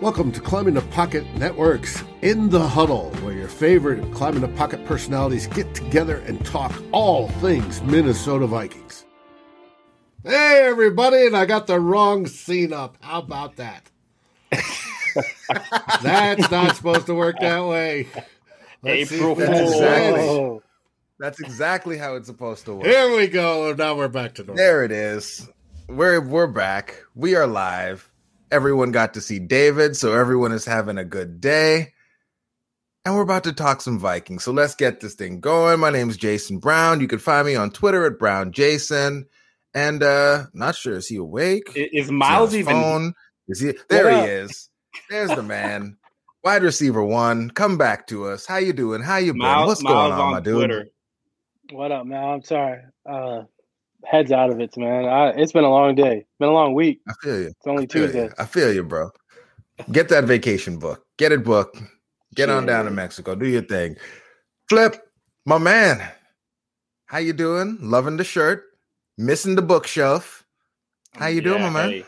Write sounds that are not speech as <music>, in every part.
Welcome to Climbing the Pocket Networks in the Huddle, where your favorite Climbing the Pocket personalities get together and talk all things Minnesota Vikings. Hey, everybody, and I got the wrong scene up. How about that? <laughs> That's not supposed to work that way. Let's April that's Fool. exactly, that's exactly how it's supposed to work. Here we go. Now we're back to normal. There it is. We're we're back. We are live. Everyone got to see David, so everyone is having a good day. And we're about to talk some Vikings. So let's get this thing going. My name is Jayson Brown. You can find me on Twitter at Brown Jason. And uh not sure is he awake? Is Is he on Myles his even? phone? Is he there What he is. There's the man. Wide receiver one. Come back to us. How you doing? How you been? Myles, What's Myles going on, on my dude? Twitter. What up, man? I'm sorry. Uh, heads out of it, man. I, it's been a long day. Been a long week. I feel you. It's only I feel Tuesday. you. I feel you, bro. Get that vacation book. Get it booked. Get on down to Mexico. Do your thing. Flip, my man. How you doing? Loving the shirt. Missing the bookshelf. How you doing, my man? Hey,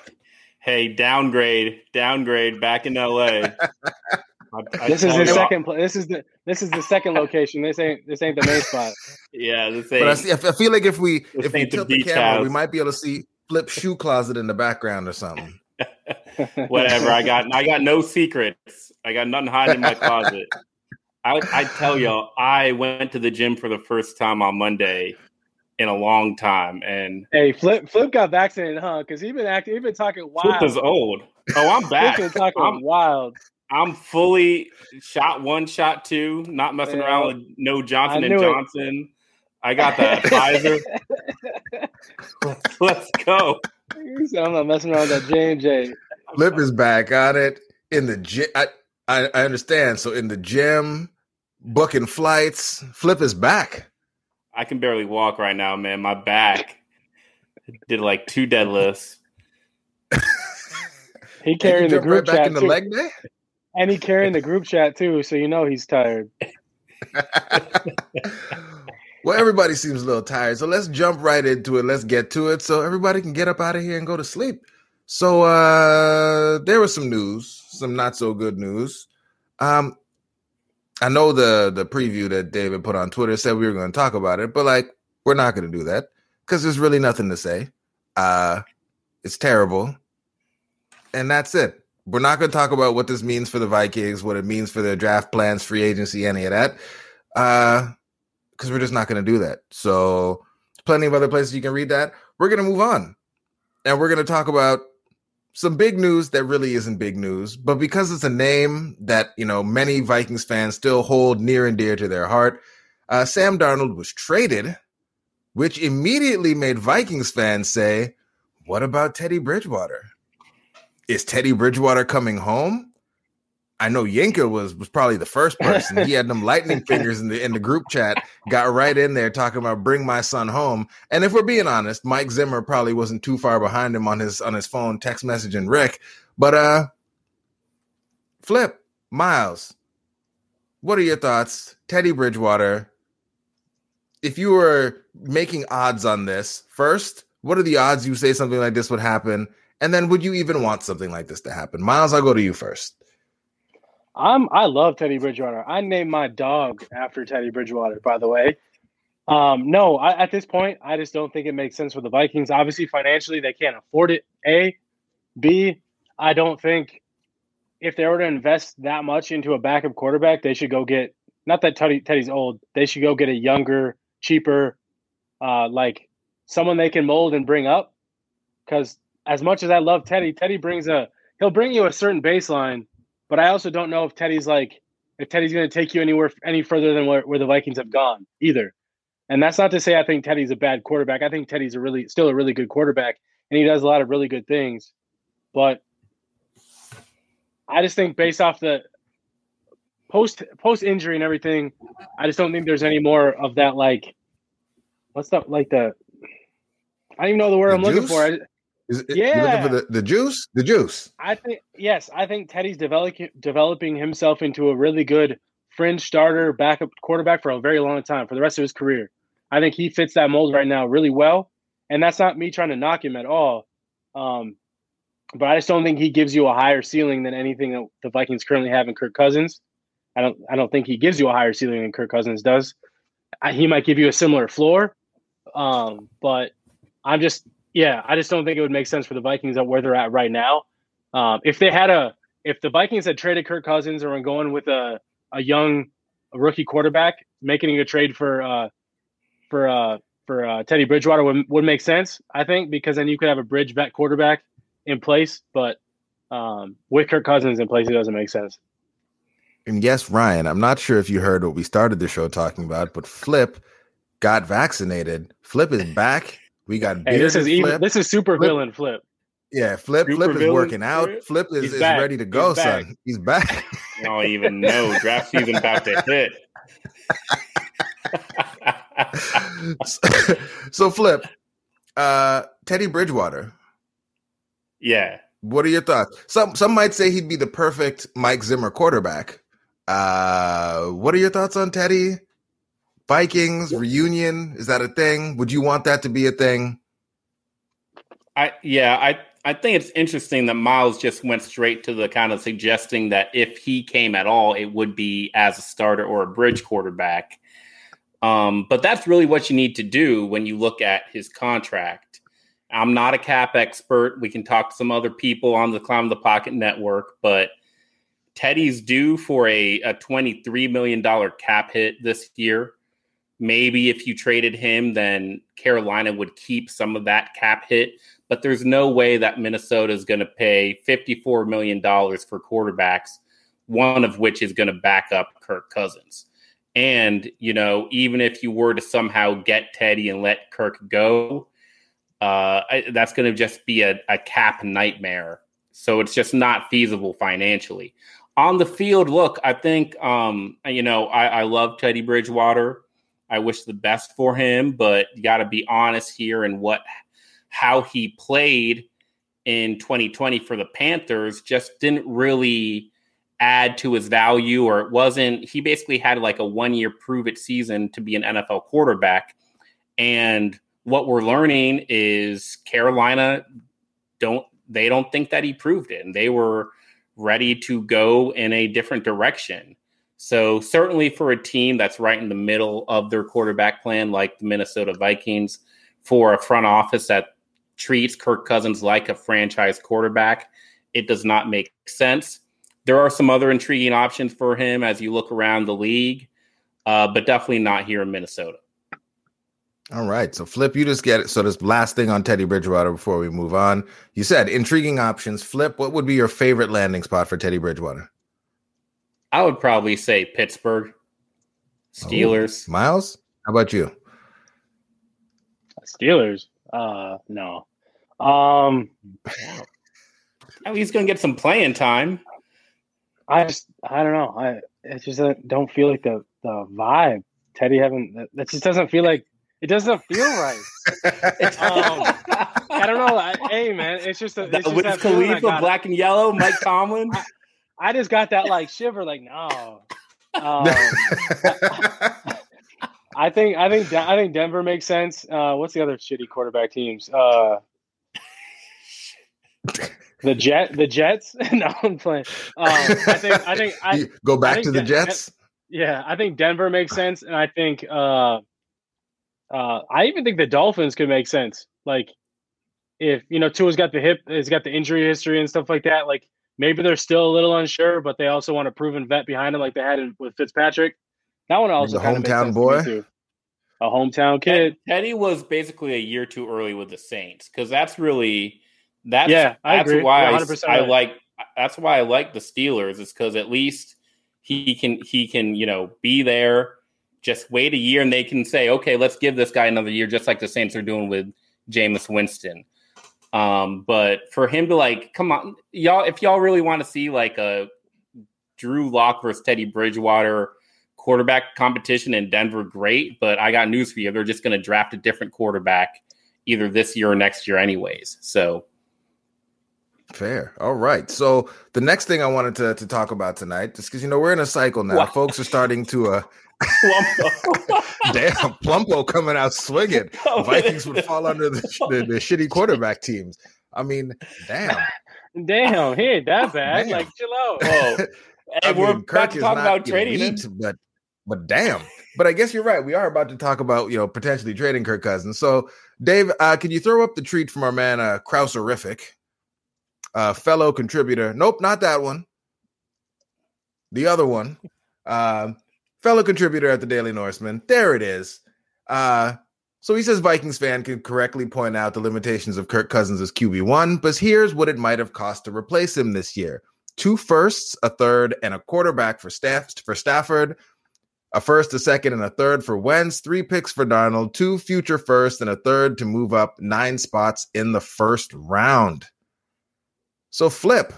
hey, downgrade, downgrade. Back in LA. <laughs> I, I This is the second. Pla- this is the this is the second location. This ain't this ain't the main spot. Yeah, the But I, see, I feel like if we if we ain't the tilt the beach camera, we might be able to see Flip shoe closet in the background or something. <laughs> Whatever. I got. I got no secrets. I got nothing hiding in my closet. <laughs> I, I tell y'all, I went to the gym for the first time on Monday in a long time, and Hey, Flip Flip got vaccinated, huh? Because he been acting. He been talking wild. Flip is old. Oh, I'm Flip back. been talking I'm, wild. I'm fully shot one, shot two. Not messing Yeah. around with no Johnson and knew it. Johnson. I got the Pfizer. <laughs> Let's go. He I'm not messing around with that J and J. Flip is back on it in the gym. I, I I understand. So in the gym, booking flights. Flip is back. I can barely walk right now, man. My back did like two deadlifts. <laughs> He carried the group right back chat in the too, leg day. And he carrying the group chat too. So you know he's tired. <laughs> well, everybody seems a little tired, so let's jump right into it. Let's get to it, so everybody can get up out of here and go to sleep. So uh there was some news, some not so good news. Um, I know the the preview that David put on Twitter said we were going to talk about it, but like we're not going to do that because there's really nothing to say. Uh, it's terrible, and that's it. We're not going to talk about what this means for the Vikings, what it means for their draft plans, free agency, any of that, uh, because we're just not going to do that. So, plenty of other places you can read that. We're going to move on, and we're going to talk about some big news that really isn't big news, but because it's a name that you know many Vikings fans still hold near and dear to their heart, uh, Sam Darnold was traded, which immediately made Vikings fans say, "What about Teddy Bridgewater? Is Teddy Bridgewater coming home?" I know Yinka was was probably the first person. He had them <laughs> lightning fingers in the in the group chat, got right in there talking about bring my son home. And if we're being honest, Mike Zimmer probably wasn't too far behind him on his on his phone text messaging Rick. But uh Flip, Myles, what are your thoughts? Teddy Bridgewater. If you were making odds on this, first, what are the odds you say something like this would happen? And then would you even want something like this to happen? Myles, I'll go to you first. I'm I love Teddy Bridgewater. I named my dog after Teddy Bridgewater, by the way. Um, no, I, at this point, I just don't think it makes sense for the Vikings. Obviously, financially, they can't afford it. A, B, I don't think if they were to invest that much into a backup quarterback, they should go get not that Teddy Teddy's old. They should go get a younger, cheaper, uh, like someone they can mold and bring up. Because as much as I love Teddy, Teddy brings a he'll bring you a certain baseline but I also don't know if Teddy's like if Teddy's going to take you anywhere any further than where, where the Vikings have gone either. And that's not to say I think Teddy's a bad quarterback. I think Teddy's a really still a really good quarterback, and he does a lot of really good things. But I just think based off the post post injury and everything, I just don't think there's any more of that like what's that like the I don't even know the word The I'm looking juice? for. Is it, Yeah. for the, the juice? The juice. I think yes, I think Teddy's developing developing himself into a really good fringe starter, backup quarterback for a very long time for the rest of his career. I think he fits that mold right now really well, and that's not me trying to knock him at all. Um, but I just don't think he gives you a higher ceiling than anything that the Vikings currently have in Kirk Cousins. I don't I don't think he gives you a higher ceiling than Kirk Cousins does. I, he might give you a similar floor, um, but I'm just yeah, I just don't think it would make sense for the Vikings at where they're at right now. Um, if they had a if the Vikings had traded Kirk Cousins or were going with a a young a rookie quarterback, making a trade for uh, for uh, for uh, Teddy Bridgewater would, would make sense, I think, because then you could have a bridge vet quarterback in place. But um, with Kirk Cousins in place, it doesn't make sense. And yes, Ryan, I'm not sure if you heard what we started the show talking about, but Flip got vaccinated. Flip is <laughs> back. We got hey, this is Flip. even, this is super Flip. villain Flip. Yeah, Flip Super Flip is working out. Flip. Flip is, He's is back. ready to go, He's back. son. He's back. <laughs> I don't even know. Draft season about to hit. <laughs> so Flip, uh Teddy Bridgewater. yeah. What are your thoughts? Some some might say he'd be the perfect Mike Zimmer quarterback. Uh what are your thoughts on Teddy? Vikings reunion is that a thing? Would you want that to be a thing? I yeah, I I think it's interesting that Myles just went straight to the kind of suggesting that if he came at all, it would be as a starter or a bridge quarterback. Um, but that's really what you need to do when you look at his contract. I'm not a cap expert. We can talk to some other people on the Climb the Pocket network, but Teddy's due for a, a $23 million cap hit this year. Maybe if you traded him, then Carolina would keep some of that cap hit but there's no way that Minnesota is going to pay $54 million for quarterbacks, one of which is going to back up Kirk Cousins. And, you know, even if you were to somehow get Teddy and let Kirk go, uh, I, that's going to just be a, a cap nightmare. So it's just not feasible financially. On the field, look, I think, um, you know, I, I love Teddy Bridgewater. I wish the best for him, but you got to be honest here and what how he played in 2020 for the Panthers just didn't really add to his value, or it wasn't. He basically had like a one year prove it season to be an NFL quarterback. And what we're learning is Carolina don't they don't think that he proved it, and they were ready to go in a different direction. So certainly for a team that's right in the middle of their quarterback plan, like the Minnesota Vikings, for a front office that treats Kirk Cousins like a franchise quarterback, it does not make sense. There are some other intriguing options for him as you look around the league, uh, but definitely not here in Minnesota. All right. So Flip, you just get it. So this last thing on Teddy Bridgewater before we move on. You said intriguing options. Flip, what would be your favorite landing spot for Teddy Bridgewater? I would probably say Pittsburgh, Steelers. Oh, Myles, how about you? Steelers. Uh, no. Um, Oh, he's going to get some playing time. I just I don't know. I it just uh, don't feel like the the vibe. Teddy haven't. that just doesn't feel like it doesn't feel right. <laughs> Um, I don't know. I, hey man, it's just a, it's just With that Khalifa, got. black and yellow, Mike <laughs> Tomlin. I just got that like shiver. Like no. Um, I think I think I think Denver makes sense. Uh, what's the other shitty quarterback teams? Uh, <laughs> the Jet, the Jets. <laughs> no, I'm playing. Um, I think I think I Go back think to the that- Jets. yeah, I think Denver makes sense, and I think uh, uh, I even think the Dolphins could make sense. Like if you know Tua's got the hip, has got the injury history and stuff like that. Like maybe they're still a little unsure, but they also want a proven vet behind them, like they had in, with Fitzpatrick. That one also The kind hometown sense to boy? a hometown kid. Teddy was basically a year too early with the Saints because that's really that's Yeah, I that's agree. why You're I, I right. like that's why I like the Steelers is because at least he can he can you know be there. Just wait a year and they can say, okay, let's give this guy another year, just like the Saints are doing with Jameis Winston. Um, but for him to like, come on, y'all, if y'all really want to see like a Drew Lock versus Teddy Bridgewater quarterback competition in Denver, great. But I got news for you. They're just going to draft a different quarterback either this year or next year, anyways. So Fair. All right. So the next thing I wanted to, to talk about tonight, just because you know we're in a cycle now, What? folks are starting to uh <laughs> damn Plumpo coming out swinging. <laughs> Vikings would fall under the, the, the shitty quarterback teams. I mean, damn. <laughs> Damn, he ain't that bad. Damn. Like, chill out. Oh, I we're mean, about to talk about trading him. but but damn. But I guess you're right. We are about to talk about you know potentially trading Kirk Cousins. So, Dave, uh, can you throw up the treat from our man uh, Krauserific, uh, fellow contributor? Nope, not that one. The other one, um, fellow contributor at the Daily Norseman. There it is. Uh, so he says Vikings fan can correctly point out the limitations of Kirk Cousins as QB one, but here's what it might have cost to replace him this year: two firsts, a third, and a quarterback for staff for Stafford, a first, a second, and a third for Wentz, three picks for Darnold, two future firsts, and a third to move up nine spots in the first round. So flip,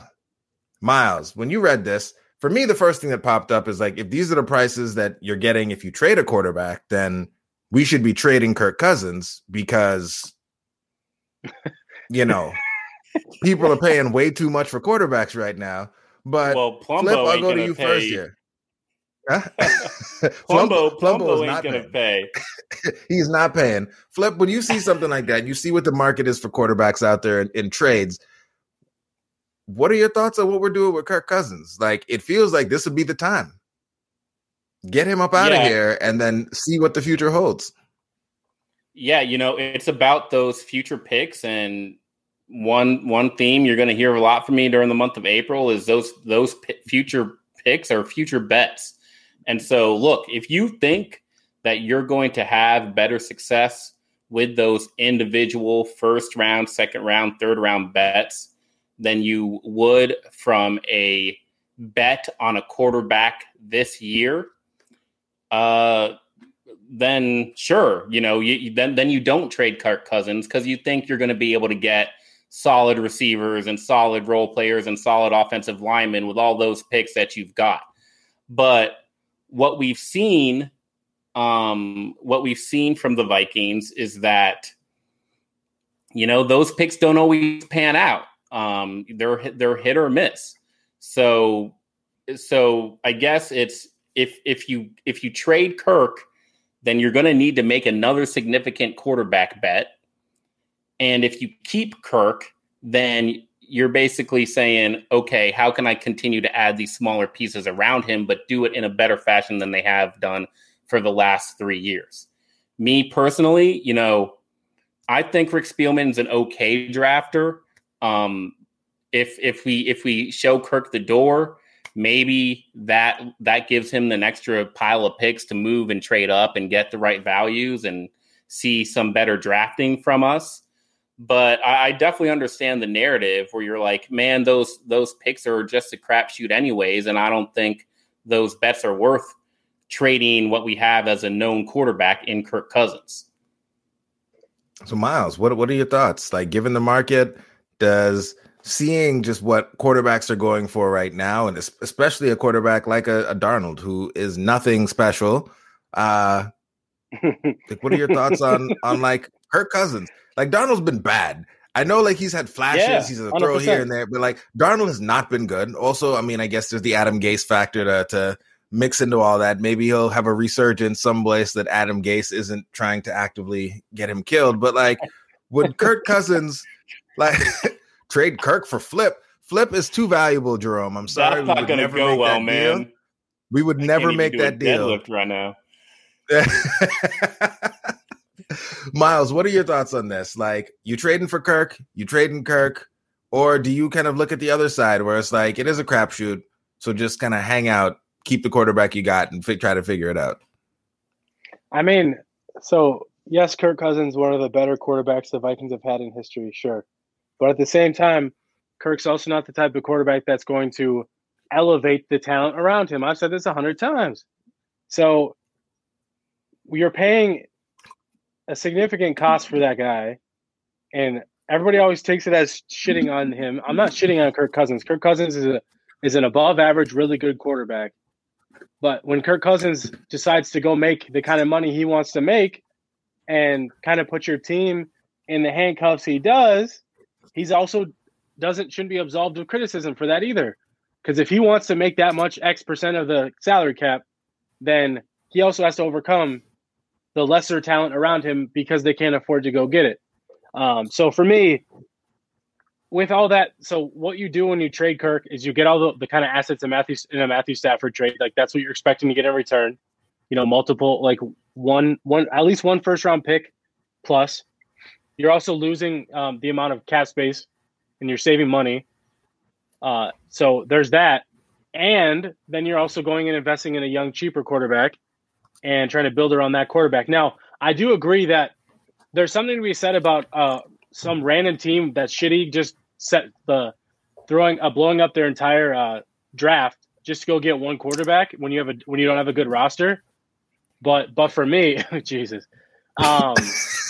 Myles, when you read this, for me, the first thing that popped up is like, if these are the prices that you're getting if you trade a quarterback, then we should be trading Kirk Cousins because, you know, people are paying way too much for quarterbacks right now. But well, Plumbo Flip, I'll go to you pay. first here. <laughs> Huh? <laughs> Plumbo, Plumbo Plumbo is ain't not gonna pay. <laughs> He's not paying. Flip, when you see something like that, you see what the market is for quarterbacks out there in, in trades. What are your thoughts on what we're doing with Kirk Cousins? Like, it feels like this would be the time. Get him up out of here and then see what the future holds. Yeah, you know, it's about those future picks and one one theme you're going to hear a lot from me during the month of April is those those p- future picks or future bets. And so, look, if you think that you're going to have better success with those individual first round, second round, third round bets than you would from a bet on a quarterback this year, uh, then sure, you know, you, then then you don't trade Kirk Cousins because you think you're going to be able to get solid receivers and solid role players and solid offensive linemen with all those picks that you've got. But what we've seen, um, what we've seen from the Vikings is that you know those picks don't always pan out. Um, they're they're hit or miss. So so I guess it's if if you if you trade Kirk, then you're going to need to make another significant quarterback bet. And if you keep Kirk, then you're basically saying, okay, how can I continue to add these smaller pieces around him, but do it in a better fashion than they have done for the last three years? Me personally, you know, I think Rick Spielman's an okay drafter. Um, if if we if we show Kirk the door, maybe that that gives him an extra pile of picks to move and trade up and get the right values and see some better drafting from us. But I, I definitely understand the narrative where you're like, man, those those picks are just a crapshoot anyways, and I don't think those bets are worth trading what we have as a known quarterback in Kirk Cousins. So, Myles, what what are your thoughts? Like, given the market, does seeing just what quarterbacks are going for right now, and especially a quarterback like a, a Darnold, who is nothing special, uh, <laughs> like, what are your thoughts on on like Kirk Cousins? Like, Darnold's been bad. I know, like he's had flashes, Yeah, he's a throw 100%. here and there, but like Darnold has not been good. Also, I mean, I guess there's the Adam Gase factor to to mix into all that. Maybe he'll have a resurgence someplace that Adam Gase isn't trying to actively get him killed. But like, would Kirk <laughs> Cousins like trade Kirk for Flip? Flip is too valuable, Jerome. I'm sorry, That's we not would going to never go make well, that man. deal. We would I never make that deal. Right now. <laughs> Myles, what are your thoughts on this? Like, you trading for Kirk, you trading Kirk, or do you kind of look at the other side where it's like it is a crapshoot, so just kind of hang out, keep the quarterback you got, and fi- try to figure it out. I mean, so yes, Kirk Cousins one of the better quarterbacks the Vikings have had in history, sure. But at the same time, Kirk's also not the type of quarterback that's going to elevate the talent around him. I've said this a hundred times. So you're paying a significant cost for that guy, and everybody always takes it as shitting on him. I'm not shitting on Kirk Cousins. Kirk Cousins is a is an above average, really good quarterback. But when Kirk Cousins decides to go make the kind of money he wants to make and kind of put your team in the handcuffs he does, he's also doesn't shouldn't be absolved of criticism for that either. Because if he wants to make that much X percent of the salary cap, then he also has to overcome the lesser talent around him because they can't afford to go get it. Um, so for me, with all that, so what you do when you trade Kirk is you get all the, the kind of assets in Matthew in a Matthew Stafford trade. Like that's what you're expecting to get in return. You know, multiple like one one at least one first round pick plus. You're also losing um, the amount of cap space, and you're saving money. Uh, so there's that, and then you're also going and investing in a young, cheaper quarterback, and trying to build around that quarterback. Now, I do agree that there's something to be said about uh, some random team that's shitty just set the throwing uh, blowing up their entire uh, draft just to go get one quarterback when you have a when you don't have a good roster. But but for me, <laughs> Jesus, um, <laughs>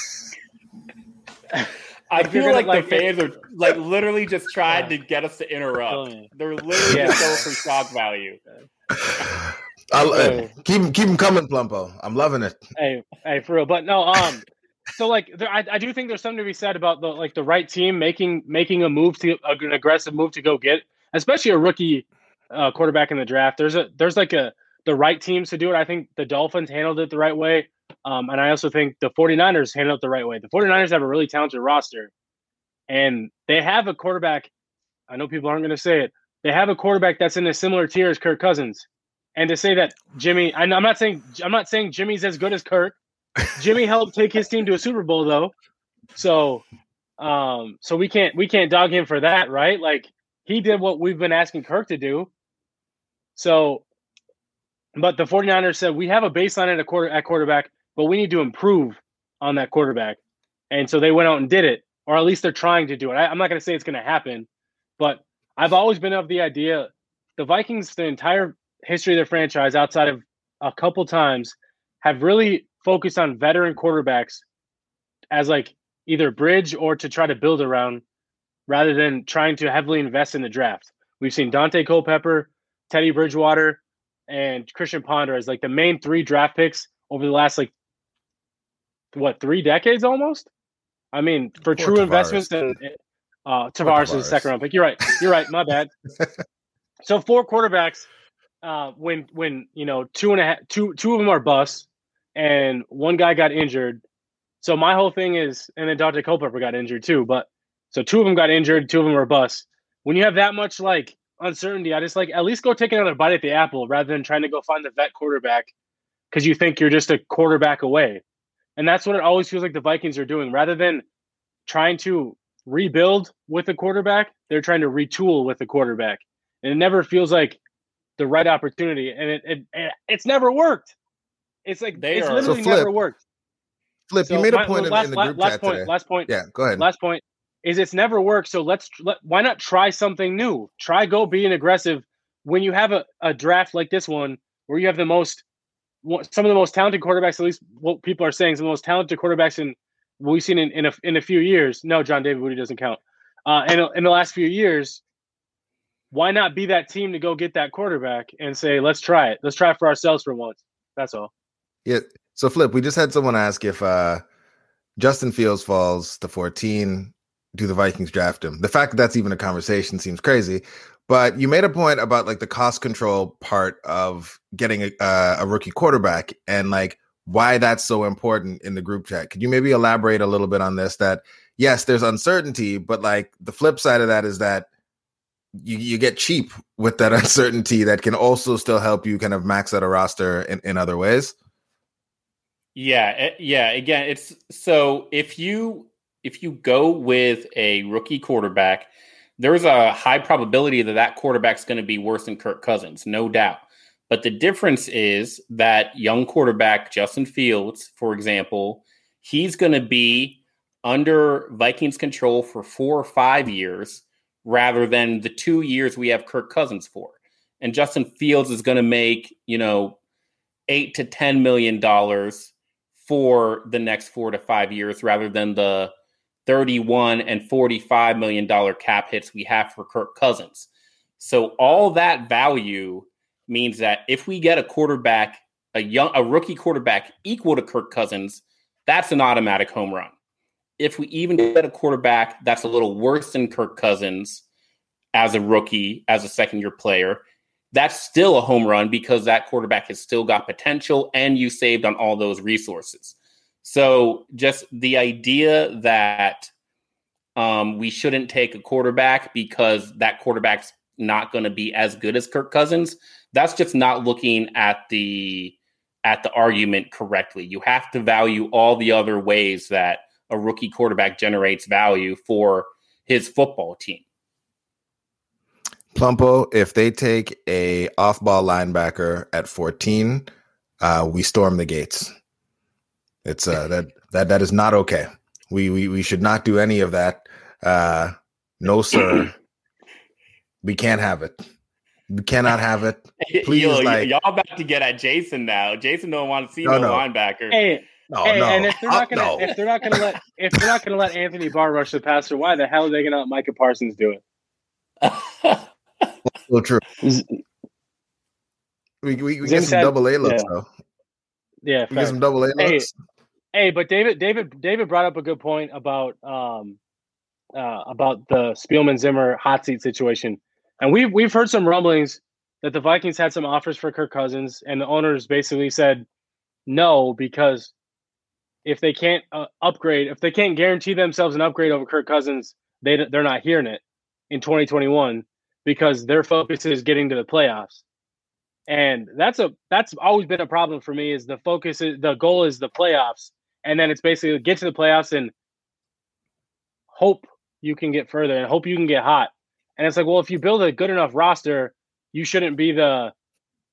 I If feel like, like, the fans are like literally just trying to get us to interrupt. They're literally Yeah. just going for shock value. I'll, uh, keep 'em- keep them coming, Plumpo. I'm loving it. hey, hey, for real. But no, um, so like, there, I, I do think there's something to be said about the like the right team making making a move to an aggressive move to go get, especially a rookie uh, quarterback in the draft. There's a there's like a the right teams to do it. I think the Dolphins handled it the right way, um, and I also think the 49ers handled it the right way. The 49ers have a really talented roster, and they have a quarterback. I know people aren't going to say it. They have a quarterback that's in a similar tier as Kirk Cousins. And to say that Jimmy, I'm not saying I'm not saying Jimmy's as good as Kirk. Jimmy <laughs> helped take his team to a Super Bowl though, so um, so we can't we can't dog him for that, right? Like he did what we've been asking Kirk to do. So, but the 49ers said we have a baseline at a quarter at quarterback, but we need to improve on that quarterback, and so they went out and did it, or at least they're trying to do it. I, I'm not going to say it's going to happen, but I've always been of the idea the Vikings, the entire history of their franchise, outside of a couple times, have really focused on veteran quarterbacks as like either bridge or to try to build around rather than trying to heavily invest in the draft. We've seen Daunte Culpepper, Teddy Bridgewater, and Christian Ponder as like the main three draft picks over the last like what three decades almost. I mean, for Or true Tarvaris. investments and uh, Tarvaris is Tarvaris. second round pick. You're right. You're right. My bad. <laughs> so four quarterbacks. Uh, when when you know two and a half, two two of them are busts, and one guy got injured. So my whole thing is, and then Daunte Culpepper got injured too. But so two of them got injured, two of them were busts. When you have that much like uncertainty, I just like at least go take another bite at the apple rather than trying to go find the vet quarterback because you think you're just a quarterback away. And that's what it always feels like the Vikings are doing. Rather than trying to rebuild with a quarterback, they're trying to retool with a quarterback. And it never feels like the right opportunity. And it, it, it it's never worked. It's like They it's are- literally So, Flip, never worked. Flip, So you made a my- point in, last, in the group last chat point, today. Last point. Yeah, go ahead. Last point is it's never worked. So let's let, why not try something new? Try go being aggressive when you have a, a draft like this one where you have the most some of the most talented quarterbacks. At least what people are saying, some of the most talented quarterbacks in we've seen in, in a in a few years. No, John David Booty doesn't count. Uh, in in the last few years, why not be that team to go get that quarterback and say, let's try it. Let's try it for ourselves for once. That's all. Yeah. So Flip, we just had someone ask if uh Justin Fields falls to 14, do the Vikings draft him? The fact that that's even a conversation seems crazy. But you made a point about like the cost control part of getting a, uh, a rookie quarterback and like why that's so important in the group chat. Could you maybe elaborate a little bit on this? That yes, there's uncertainty, but like the flip side of that is that you, you get cheap with that <laughs> uncertainty that can also still help you kind of max out a roster in, in other ways. Yeah, eh, yeah. Again, it's so if you if you go with a rookie quarterback, there's a high probability that that quarterback's going to be worse than Kirk Cousins, no doubt. But the difference is that young quarterback Justin Fields, for example, he's going to be under Vikings control for four or five years rather than the two years we have Kirk Cousins for. And Justin Fields is going to make, you know, eight to ten million dollars for the next four to five years rather than the 31 and 45 million dollar cap hits we have for Kirk Cousins. So all that value means that if we get a quarterback, a young a rookie quarterback equal to Kirk Cousins, that's an automatic home run. If we even get a quarterback that's a little worse than Kirk Cousins as a rookie, as a second year player, that's still a home run because that quarterback has still got potential and you saved on all those resources. So just the idea that um, we shouldn't take a quarterback because that quarterback's not going to be as good as Kirk Cousins. That's just not looking at the at the argument correctly. You have to value all the other ways that a rookie quarterback generates value for his football team. Plumpo, if they take a off-ball linebacker at 14, uh, we storm the gates. It's uh, that that that is not okay. We we we should not do any of that. Uh, no, sir. we can't have it. We cannot have it. <laughs> Please, Yo, like, y'all about to get at Jayson now. Jayson don't want to see No, no, no. linebacker. Hey, no, hey, no, and if they're not Uh, gonna no. if they're not gonna let if they're not gonna let Anthony Barr rush the passer, why the hell are they gonna let Micah Parsons do it? <laughs> so true. We we, we Zim get some said- double A looks yeah. though. Yeah, We fair. get some double A Hey, looks. Hey, but David, David, David brought up a good point about um, uh, about the Spielman Zimmer hot seat situation, and we've we've heard some rumblings that the Vikings had some offers for Kirk Cousins, and the owners basically said no because if they can't uh, upgrade, if they can't guarantee themselves an upgrade over Kirk Cousins, they they're not hearing it in 2021 because their focus is getting to the playoffs. And that's a that's always been a problem for me is the focus is the goal is the playoffs and then it's basically get to the playoffs and hope you can get further and hope you can get hot. And it's like, well, if you build a good enough roster, you shouldn't be the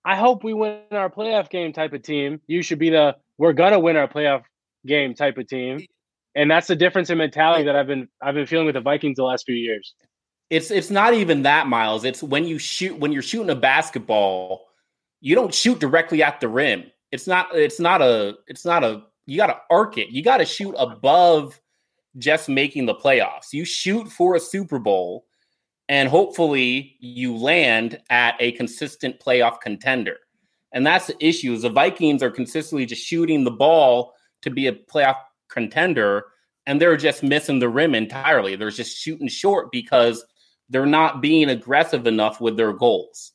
I hope we win our playoff game type of team. You should be the we're gonna win our playoff game type of team. And that's the difference in mentality that I've been I've been feeling with the Vikings the last few years. It's it's not even that, Myles. It's when you shoot when you're shooting a basketball, you don't shoot directly at the rim. It's not it's not a it's not a you got to arc it. You got to shoot above just making the playoffs. You shoot for a Super Bowl and hopefully you land at a consistent playoff contender. And that's the issue. Is the Vikings are consistently just shooting the ball to be a playoff contender and they're just missing the rim entirely. They're just shooting short because they're not being aggressive enough with their goals.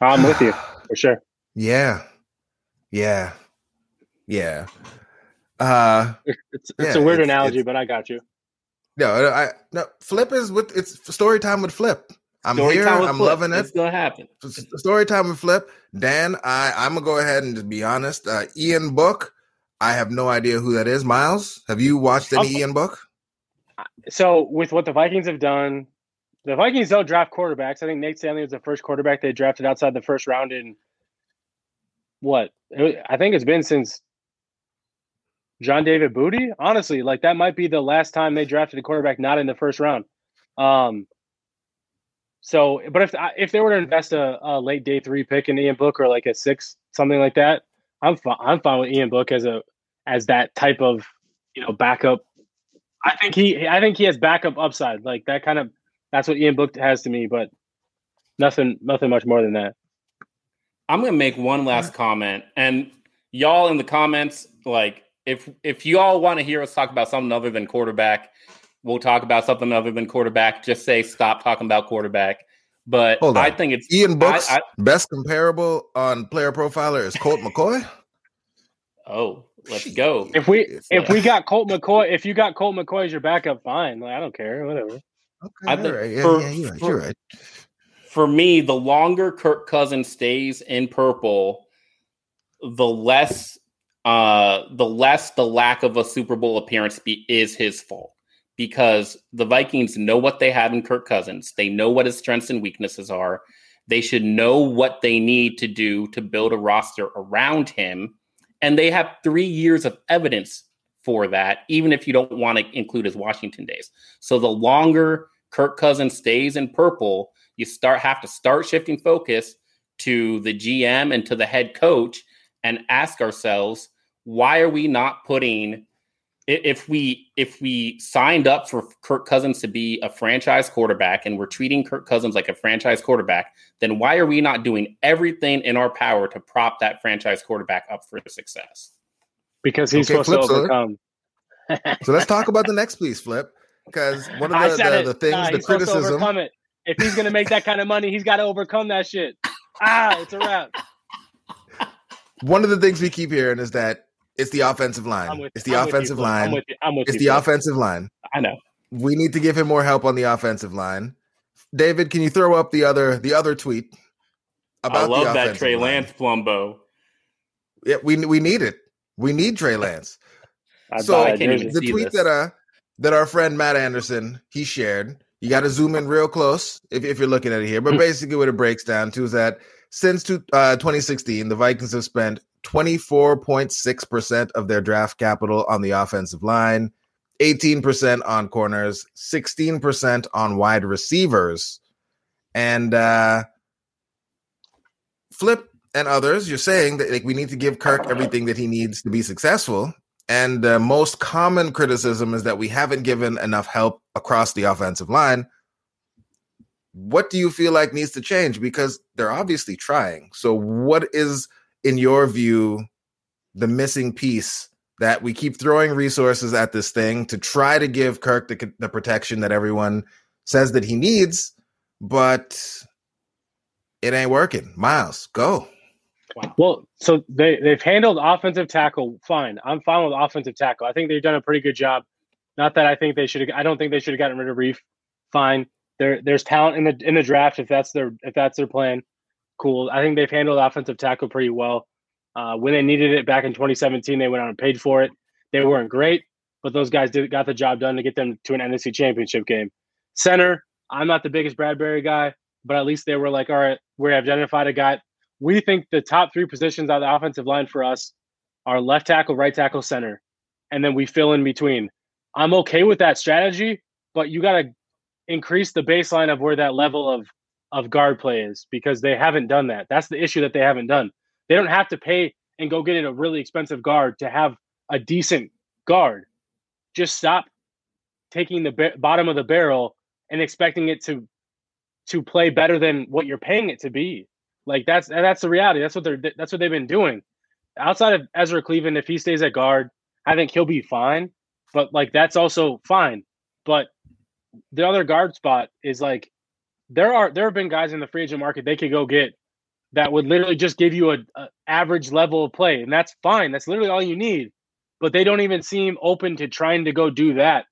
I'm with you for sure. Yeah. Yeah. Yeah. Uh <laughs> It's, it's Yeah, a weird it's- analogy, it's- but I got you. no, I no flip is with it's story time with flip. I'm Story here. I'm Flip. loving it. It's gonna happen. Story time with Flip. Dan, I, I'm gonna go ahead and just be honest. Uh, Ian Book, I have no idea who that is. Myles, have you watched any Okay. Ian Book? So with what the Vikings have done, the Vikings don't draft quarterbacks. I think Nate Stanley was the first quarterback they drafted outside the first round in what? I think it's been since John David Booty. Honestly, like that might be the last time they drafted a quarterback not in the first round. Um. So, but if if they were to invest a, a late day three pick in Ian Book or like a six something like that, I'm fine. I'm fine with Ian Book as a as that type of you know backup I think he I think he has backup upside. Like that kind of that's what Ian Book has to me, but nothing nothing much more than that. I'm gonna make one last comment, and y'all in the comments, like if if y'all want to hear us talk about something other than quarterback, we'll talk about something other than quarterback. Just say stop talking about quarterback. But Hold on. I think it's Ian Book's I- best comparable on player profiler is Colt McCoy. oh, let's go. If we It's, if we got Colt McCoy, if you got Colt McCoy as your backup, fine. Like I don't care, whatever. Okay, I you're think right. Yeah, for- yeah, you're right. You're right. For me, the longer Kirk Cousins stays in purple, the less uh the less the lack of a Super Bowl appearance be, is his fault because the Vikings know what they have in Kirk Cousins. They know what his strengths and weaknesses are. They should know what they need to do to build a roster around him and they have 3 years of evidence for that even if you don't want to include his Washington days. So the longer Kirk Cousins stays in purple, you start have to start shifting focus to the GM and to the head coach and ask ourselves why are we not putting if we if we signed up for Kirk Cousins to be a franchise quarterback and we're treating Kirk Cousins like a franchise quarterback, then why are we not doing everything in our power to prop that franchise quarterback up for success? Because he's Okay, supposed to flip side. overcome. So let's talk about the next piece, Flip. Because one of <laughs> the, the, the things, Nah, the he's supposed to criticism. Overcome it. If he's gonna make that kind of money, he's got to overcome that shit. Ah, it's a wrap. one of the things we keep hearing is that It's the offensive line. It's the I'm with you, offensive I'm line. with you. I'm with It's you, the Flip. offensive line. I know. We need to give him more help on the offensive line. David, can you throw up the other the other tweet about I love the that Trey line? Lance plumbo. Yeah, we we need it. We need Trey Lance. I So, buy can't jersey. even the see tweet this. that uh that our friend Matt Anderson he shared. You got to zoom in real close if, if you're looking at it here. But basically, what it breaks down to is that since two, uh, 2016, the Vikings have spent 24.6 percent of their draft capital on the offensive line, 18 percent on corners, 16 percent on wide receivers, and uh, Flip and others. You're saying that like we need to give Kirk everything that he needs to be successful. And the most common criticism is that we haven't given enough help across the offensive line. What do you feel like needs to change? Because they're obviously trying. So, what is, in your view, the missing piece that we keep throwing resources at this thing to try to give Kirk the, the protection that everyone says that he needs, but it ain't working? Miles, go. Well, so they they've handled offensive tackle fine. I'm fine with offensive tackle. I think they've done a pretty good job. Not that I think they should. I don't think they should have gotten rid of Reiff. Fine. There there's talent in the in the draft if that's their if that's their plan. Cool. I think they've handled offensive tackle pretty well. Uh, when they needed it back in 2017, they went out and paid for it. They weren't great, but those guys did got the job done to get them to an NFC Championship game. Center. I'm not the biggest Bradbury guy, but at least they were like, all right, we identified a guy we think the top three positions on the offensive line for us are left tackle, right tackle, center, and then we fill in between. I'm okay with that strategy, but you got to increase the baseline of where that level of of guard play is because they haven't done that. That's the issue that they haven't done. They don't have to pay and go get a really expensive guard to have a decent guard. Just stop taking the ba- bottom of the barrel and expecting it to to play better than what you're paying it to be. Like that's that's the reality. That's what they're that's what they've been doing. Outside of Ezra Cleveland, if he stays at guard, I think he'll be fine. But like that's also fine. But the other guard spot is like there are there have been guys in the free agent market they could go get that would literally just give you a, average level of play, and that's fine. That's literally all you need. But they don't even seem open to trying to go do that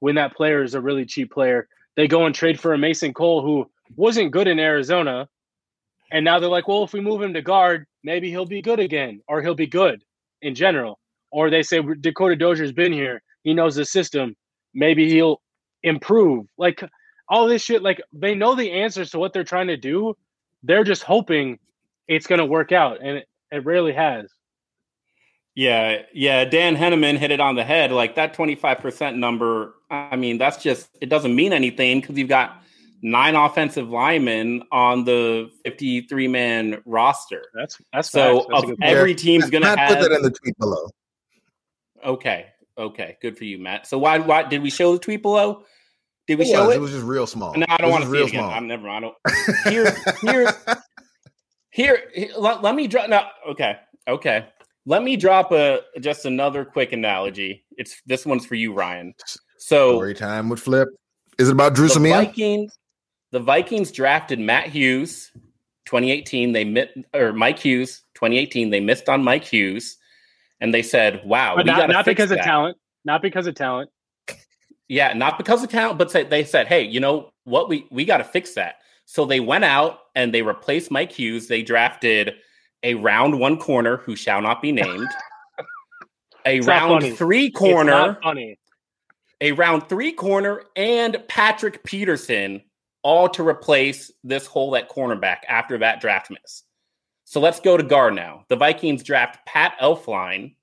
when that player is a really cheap player. They go and trade for a Mason Cole who wasn't good in Arizona, and now they're like, well, if we move him to guard, maybe he'll be good again, or he'll be good in general. Or they say Dakota Dozier's been here, he knows the system, maybe he'll improve. Like all this shit, like they know the answers to what they're trying to do. They're just hoping it's going to work out, and it, it rarely has. Yeah, yeah. Dan Henneman hit it on the head. Like that 25% number, I mean, that's just, it doesn't mean anything because you've got nine offensive linemen on the 53 man roster. That's that's So. That's of every team's going to Matt put that in the tweet below. Okay, okay. Good for you, Matt. So why, why did we show the tweet below? Did we It show was, it? it was just real small. no, I don't want to see it real again. small. I'm never, I don't. <laughs> Here, here, here, here let, let me drop. No, okay, okay. Let me drop a just another quick analogy. It's this one's for you, Ryan. So Story time with Flip. Is it about Drew the? Vikings, the Vikings drafted Matt Hughes, 2018. They mit, or Mike Hughes, 2018. They missed on Mike Hughes, and they said, "Wow, but we not, not because of talent. Not because of talent. Yeah, not because of talent, but say, they said, "Hey, you know what? We we got to fix that." So they went out and they replaced Mike Hughes. They drafted a round one corner who shall not be named, <laughs> a It's round three It's corner, not funny. a round three corner, and Patrick Peterson, all to replace this hole at cornerback after that draft miss. So let's go to guard now. The Vikings draft Pat Elflein.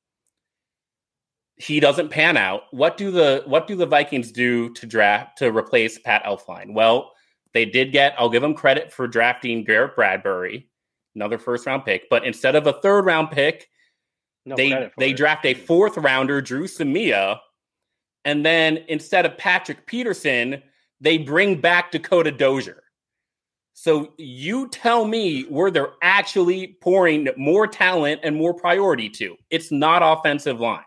He doesn't pan out. What do the what do the Vikings do to draft to replace Pat Elflein? Well, they did get. I'll give them credit for drafting Garrett Bradbury, another first round pick. But instead of a third round pick, No they they it. draft a fourth rounder, Dru Samia, and then instead of Patrick Peterson, they bring back Dakota Dozier. So you tell me where they're actually pouring more talent and more priority to. It's not offensive line.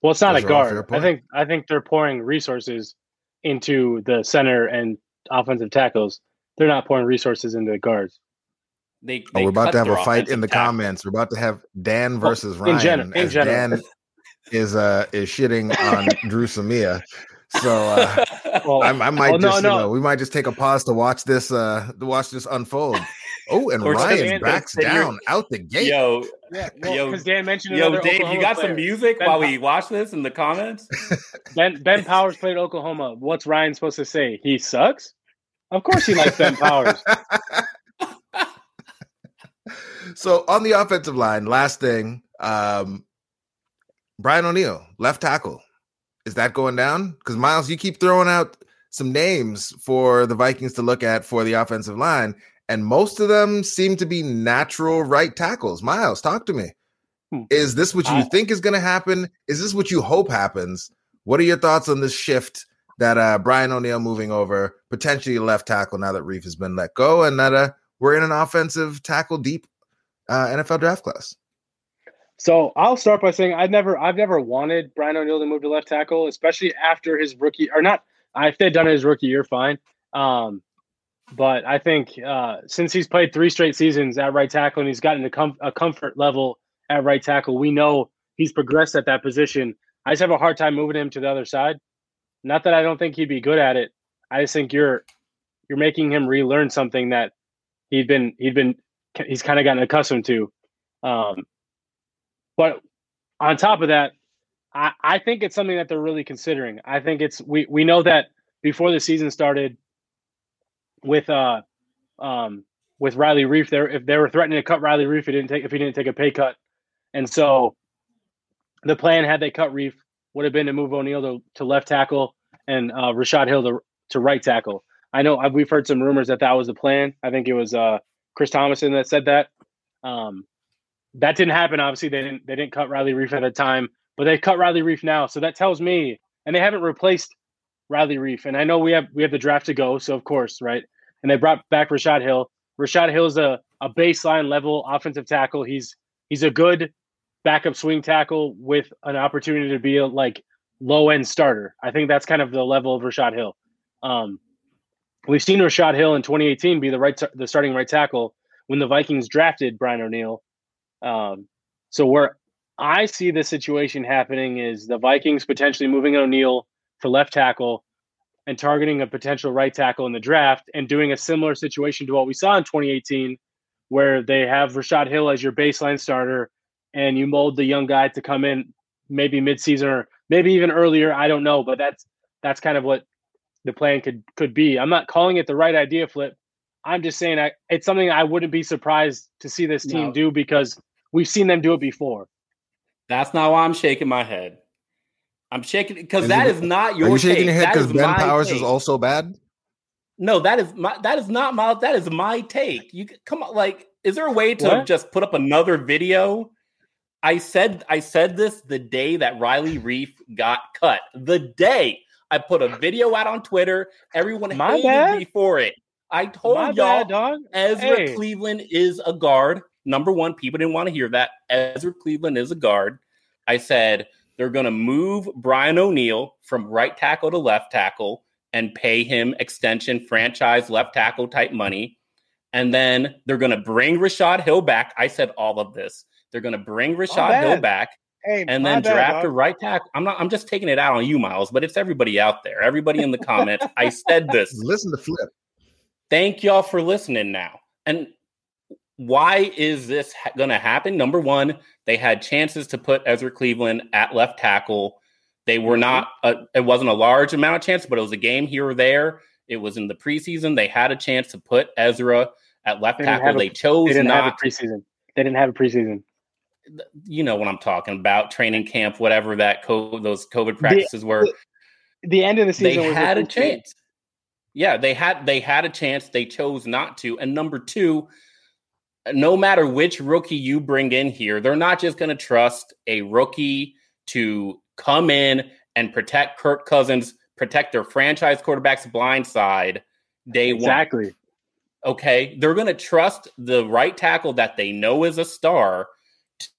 Well, it's not Those a are all fair guard. I think I think they're pouring resources into the center and offensive tackles. They're not pouring resources into the guards. They, Oh, we're about to have a fight in the tackle. comments. We're about to have Dan Oh, versus in Ryan. gen- in as general. Dan <laughs> is uh is shitting on Dru Samia. So uh <laughs> Well, I, I might no, just no. you know we might just take a pause to watch this uh to watch this unfold. Oh, and Ryan Dan- backs then you're- down out the gate. Yo, yeah, <laughs> Yo- because Dan mentioned yo, another Dave, you got player. some music Ben while Pa- we watch this in the comments? <laughs> Ben Ben Powers played Oklahoma. What's Ryan supposed to say? He sucks. Of course, he likes Ben Powers. So on the offensive line, last thing, um, Brian O'Neill, left tackle. Is that going down? Because Myles, you keep throwing out some names for the Vikings to look at for the offensive line, and most of them seem to be natural right tackles. Myles, talk to me. Hmm. Is this what you I- think is going to happen? Is this what you hope happens? What are your thoughts on this shift that uh, Brian O'Neill moving over, potentially left tackle now that Reiff has been let go, and that uh, we're in an offensive tackle deep uh, NFL draft class? So I'll start by saying I've never I've never wanted Brian O'Neill to move to left tackle, especially after his rookie or not. If they'd done it his rookie year, fine. Um, but I think uh, since he's played three straight seasons at right tackle and he's gotten a, com- a comfort level at right tackle, we know he's progressed at that position. I just have a hard time moving him to the other side. Not that I don't think he'd be good at it. I just think you're you're making him relearn something that he'd been he'd been he's kind of gotten accustomed to. Um, but on top of that, I, I think it's something that they're really considering. I think it's we we know that before the season started with uh um with Riley Reiff there if they were threatening to cut Riley Reiff he didn't take if he didn't take a pay cut. And so the plan had they cut Reiff would have been to move O'Neill to, to left tackle and uh, Rashad Hill to, to right tackle. I know I've, we've heard some rumors that that was the plan. I think it was uh, Chris Tomasson that said that. Um, that didn't happen. Obviously, they didn't they didn't cut Riley Reiff at the time, but they cut Riley Reiff now. So that tells me, and they haven't replaced Riley Reiff. And I know we have we have the draft to go, so of course, right? And they brought back Rashad Hill. Rashad Hill's a a baseline level offensive tackle. He's he's a good backup swing tackle with an opportunity to be a like low end starter. I think that's kind of the level of Rashad Hill. Um, we've seen Rashad Hill in 2018 be the right the starting right tackle when the Vikings drafted Brian O'Neill. Um, so where I see the situation happening is the Vikings potentially moving O'Neill to left tackle and targeting a potential right tackle in the draft and doing a similar situation to what we saw in 2018 where they have Rashad Hill as your baseline starter and you mold the young guy to come in maybe midseason or maybe even earlier. I don't know, but that's that's kind of what the plan could could be. I'm not calling it the right idea, Flip. I'm just saying I, it's something I wouldn't be surprised to see this team No. do because we've seen them do it before. That's not why I'm shaking my head. I'm shaking because Is that it- is not your. Are you shaking take. your head because is Ben Powers take. is also bad? No, that is my. That is not my. That is my take. You come on. Like, is there a way to What? just put up another video? I said. I said this the day that Riley Reiff got cut. The day I put a video out on Twitter. Everyone My hated bad. me for it. I told My y'all bad, dog. Ezra Hey. Cleveland is a guard. Number one, people didn't want to hear that. Ezra Cleveland is a guard. I said they're going to move Brian O'Neill from right tackle to left tackle and pay him extension franchise left tackle type money. And then they're going to bring Rashad Hill back. I said all of this. They're going to bring Rashad Hill back Hey, and then bad, draft a right tackle. I'm not. I'm just taking it out on you, Myles, but it's everybody out there. Everybody in the comments. I said this. Listen to Flip. Thank y'all for listening now. And why is this ha- going to happen? Number one, they had chances to put Ezra Cleveland at left tackle. They were Mhm. not. A, it wasn't a large amount of chance, but it was a game here or there. It was in the preseason. They had a chance to put Ezra at left They tackle. a- They chose They didn't have a preseason. They didn't have a preseason. you know what I'm talking about? Training camp, whatever that co- those COVID practices were. The end of the season they was had the a 15th. chance. Yeah, they had they had a chance. They chose not to. And number two, no matter which rookie you bring in here, they're not just going to trust a rookie to come in and protect Kirk Cousins, protect their franchise quarterback's blind side day one. Exactly. Okay, they're going to trust the right tackle that they know is a star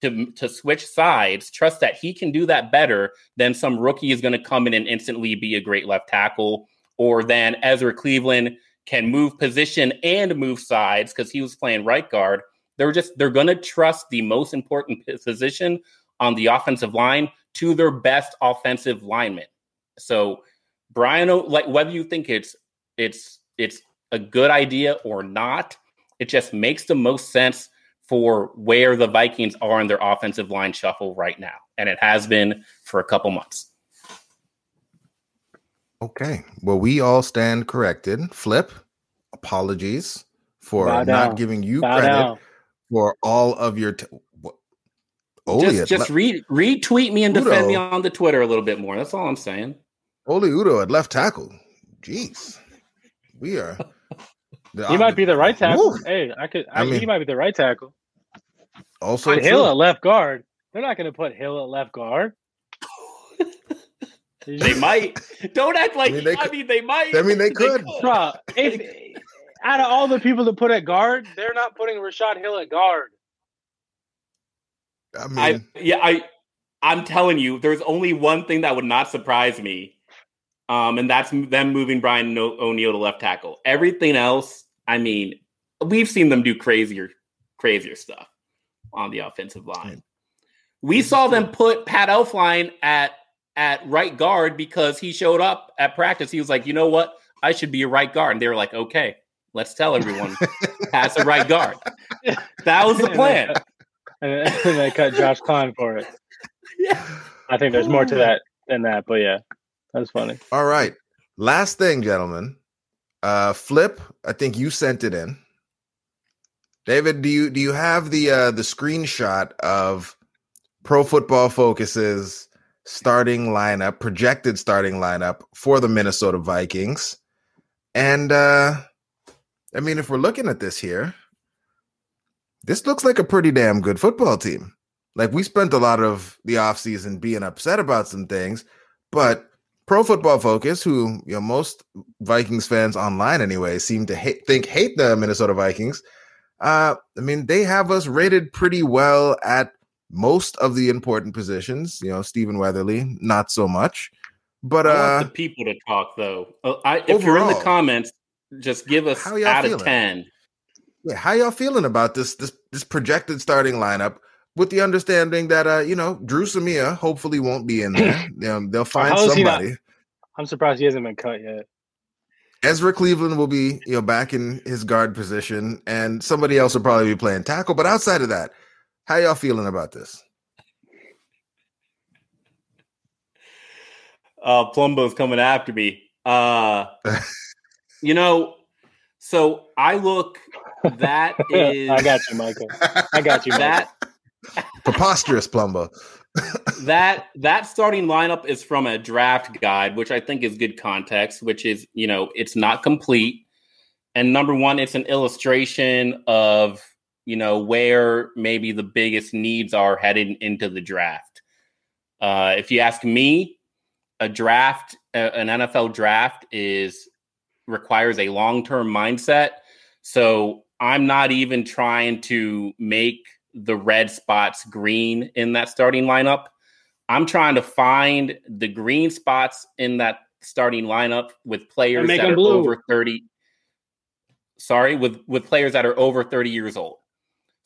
to to switch sides. Trust that he can do that better than some rookie is going to come in and instantly be a great left tackle, or than Ezra Cleveland can move position and move sides because he was playing right guard. They're just they're going to trust the most important position on the offensive line to their best offensive lineman. So Brian, like whether you think it's it's it's a good idea or not, it just makes the most sense for where the Vikings are in their offensive line shuffle right now, and it has been for a couple months. Okay. Well, we all stand corrected. Flip, apologies for Bow not down. giving you Bow credit down. for all of your. T- Oli, just just le- re- retweet me and defend me on the Twitter a little bit more. That's all I'm saying. Oli Udoh at left tackle. Jeez. We are. He might be the right tackle. Woo. Hey, I could. I, I mean- he might be the right tackle. Also, Put Hill at left guard. They're not going to put Hill at left guard. <laughs> They might. <laughs> Don't act like. I mean, mean, they they, could- might. I mean, they could. Bro, if out of all the people to put at guard, they're not putting Rashad Hill at guard. I mean, I yeah, I I'm telling you, there's only one thing that would not surprise me, um, and that's them moving Brian No- O'Neill to left tackle. Everything else, I mean, we've seen them do crazier, crazier stuff on the offensive line. We saw them put Pat Elflein at at right guard because he showed up at practice. He was like, you know what, I should be a right guard, and they were like, okay, let's tell everyone <laughs> Pat's a right guard. That was the plan. And then they cut Josh Kline for it. <laughs> Yeah. I think there's more to that than that, but yeah, that's funny. all right. Last thing, gentlemen. Uh, Flip, I think you sent it in. David, do you do you have the uh, the screenshot of Pro Football Focus's starting lineup, projected starting lineup for the Minnesota Vikings? And uh, I mean, if we're looking at this here, this looks like a pretty damn good football team. Like we spent a lot of the offseason being upset about some things, but Pro Football Focus, who you know most Vikings fans online anyway seem to think hate the Minnesota Vikings. Uh, I mean, they have us rated pretty well at most of the important positions. You know, Stephen Weatherly, not so much. But I uh, want the people to talk though. Uh, I, if you're in the comments, just give us how y'all out of feeling? ten. yeah, how y'all feeling about this this this projected starting lineup? With the understanding that uh, you know, Dru Samia hopefully won't be in there. <clears throat> You know, they'll find How is he not- somebody. I'm surprised he hasn't been cut yet. Ezra Cleveland will be, you know, back in his guard position, and somebody else will probably be playing tackle. But outside of that, how y'all feeling about this? Uh, Plumbo's coming after me. Uh, <laughs> you know, so I look. That <laughs> is I got you, Michael. I got you, that <laughs> Preposterous, Plumbo. that that starting lineup is from a draft guide, which I think is good context. Which is, you know, it's not complete. And number one, it's an illustration of you know where maybe the biggest needs are heading into the draft. Uh, if you ask me, a draft, an NFL draft, is requires a long term mindset. So I'm not even trying to make the red spots green in that starting lineup. I'm trying to find the green spots in that starting lineup with players that are blue. over 30. Sorry, with with players that are over 30 years old.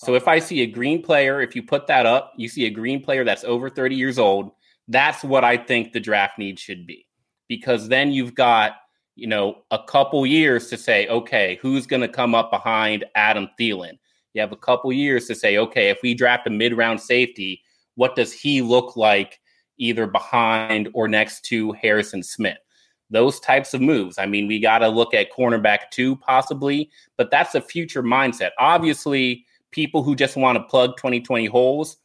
So if I see a green player, if you put that up, you see a green player that's over 30 years old, that's what I think the draft need should be. Because then you've got, you know, a couple years to say, okay, who's going to come up behind Adam Thielen? You have a couple years to say, okay, if we draft a mid round safety, what does he look like either behind or next to Harrison Smith? Those types of moves. I mean, we got to look at cornerback too, possibly, but that's a future mindset. Obviously, people who just want to plug 2020 holes,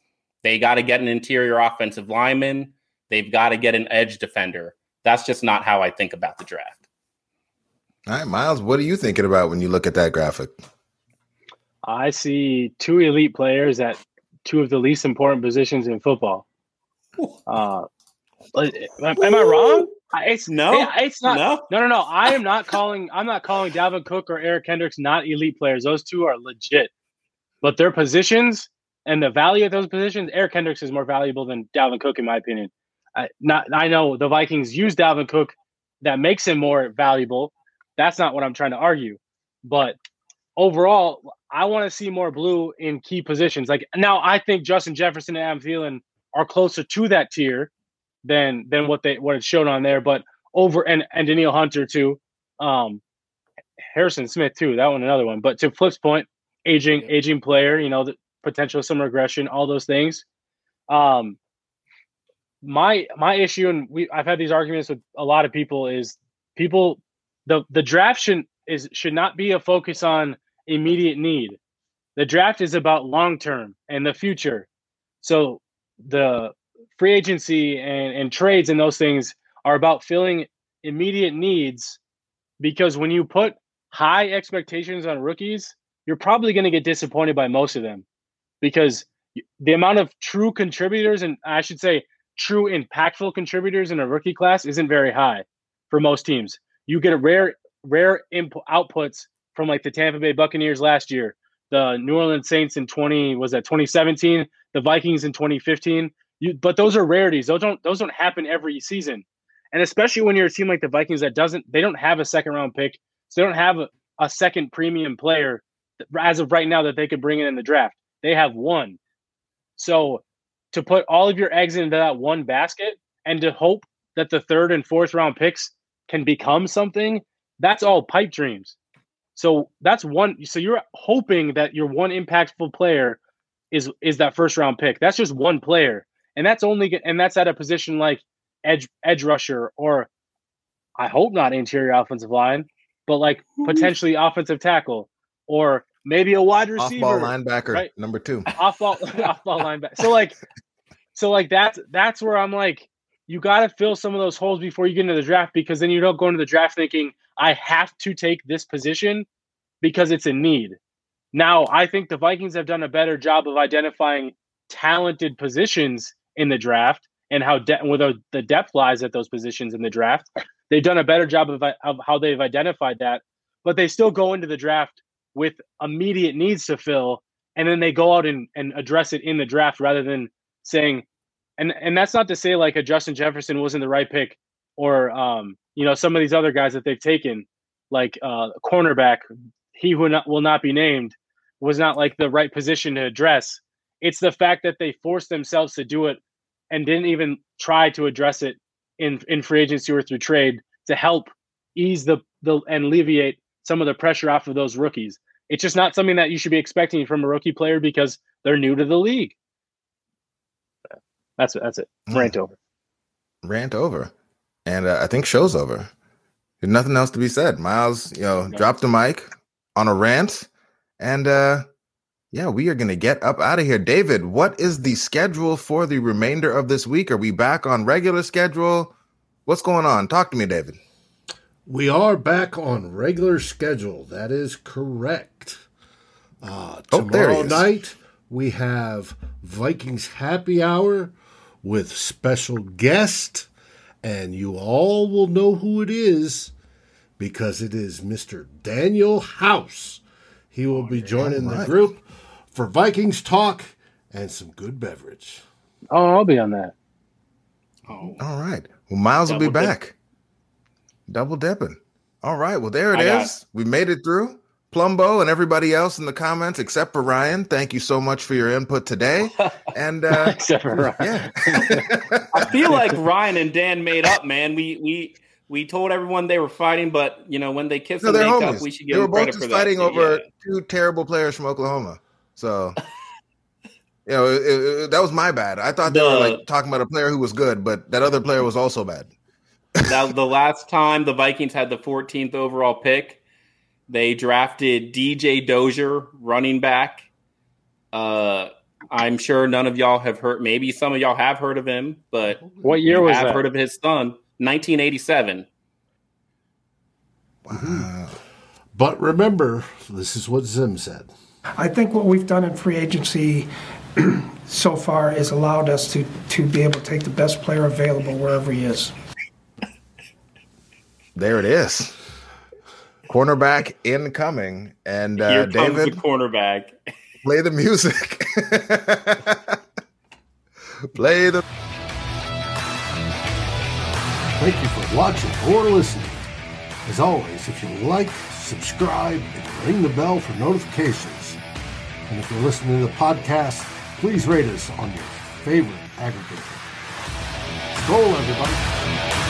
they got to get an interior offensive lineman. They've got to get an edge defender. That's just not how I think about the draft. All right, Myles, what are you thinking about when you look at that graphic? I see two elite players at two of the least important positions in football. Uh, am, am I wrong? It's No, it- it's not. no. No, no, no. I am not calling. I'm not calling Dalvin Cook or Eric Kendricks not elite players. Those two are legit, but their positions and the value of those positions, Eric Kendricks is more valuable than Dalvin Cook, in my opinion. I, not. I know the Vikings use Dalvin Cook. That makes him more valuable. That's not what I'm trying to argue. But overall, I want to see more blue in key positions. Like now, I think Justin Jefferson and Adam Thielen are closer to that tier than than what they what it's shown on there. But over and and Danielle Hunter too, um, Harrison Smith too. That one another one. But to Flip's point, aging aging player, you know, the potential some regression, all those things. Um, my my issue, and we I've had these arguments with a lot of people, is people the the draft should is should not be a focus on immediate need. The draft is about long term and the future. So the free agency and, and trades and those things are about filling immediate needs because when you put high expectations on rookies, you're probably going to get disappointed by most of them because the amount of true contributors and I should say true impactful contributors in a rookie class isn't very high for most teams. You get a rare rare imp- outputs from like the Tampa Bay Buccaneers last year, the New Orleans Saints in 20 was that 2017, the Vikings in 2015. You, but those are rarities. Those don't those don't happen every season. And especially when you're a team like the Vikings that doesn't they don't have a second round pick. So they don't have a, a second premium player as of right now that they could bring in in the draft. They have one. So to put all of your eggs into that one basket and to hope that the third and fourth round picks can become something, that's all pipe dreams. So that's one. So you're hoping that your one impactful player is is that first round pick. That's just one player, and that's only and that's at a position like edge edge rusher or I hope not interior offensive line, but like mm-hmm. potentially offensive tackle or maybe a wide receiver, off ball linebacker right? number two, off ball <laughs> off ball linebacker. So like, so like that's that's where I'm like, you got to fill some of those holes before you get into the draft because then you don't go into the draft thinking I have to take this position because it's a need. Now, I think the Vikings have done a better job of identifying talented positions in the draft and how de- where the depth lies at those positions in the draft. They've done a better job of, of how they've identified that, but they still go into the draft with immediate needs to fill, and then they go out and, and address it in the draft rather than saying, and and that's not to say like a Justin Jefferson wasn't the right pick or um, you know some of these other guys that they've taken, like uh, cornerback, he who not, will not be named, was not like the right position to address. It's the fact that they forced themselves to do it and didn't even try to address it in in free agency or through trade to help ease the the and alleviate some of the pressure off of those rookies. It's just not something that you should be expecting from a rookie player because they're new to the league. That's it. That's it. Hmm. Rant over. Rant over. And uh, I think show's over. There's nothing else to be said. Myles, you know, okay. drop the mic on a rant. And uh yeah, we are going to get up out of here. David, what is the schedule for the remainder of this week? Are we back on regular schedule? What's going on? Talk to me, David. We are back on regular schedule. That is correct. Uh, oh, tomorrow night, we have Vikings Happy Hour with special guest and you all will know who it is because it is Mr. Daniel House. He will oh, be joining right. the group for Vikings talk and some good beverage. Oh, I'll be on that. Oh. All right. Well, Myles Double will be back. Dip. Double dipping. All right. Well, there it I is. We made it through. Plumbo and everybody else in the comments, except for Ryan. Thank you so much for your input today. <laughs> And uh, except for Ryan. yeah, <laughs> I feel like Ryan and Dan made up, man. We we we told everyone they were fighting, but you know when they kissed no, and make homies. up, we should give they were both just fighting that. over yeah. two terrible players from Oklahoma. So. <laughs> You know, it, it, that was my bad. I thought they the, were like talking about a player who was good, but that other player was also bad. Now, the last time the Vikings had the 14th overall pick, they drafted DJ Dozier, running back. Uh, I'm sure none of y'all have heard. Maybe some of y'all have heard of him, but what year was have that? heard of his son? 1987. Wow. But remember, this is what Zim said. I think what we've done in free agency <clears throat> so far is allowed us to to be able to take the best player available wherever he is. There it is cornerback incoming. And uh, Here comes David, the cornerback. play the music. <laughs> play the. Thank you for watching or listening. As always, if you like, subscribe, and ring the bell for notifications. And if you're listening to the podcast, please rate us on your favorite aggregator. Skol, everybody.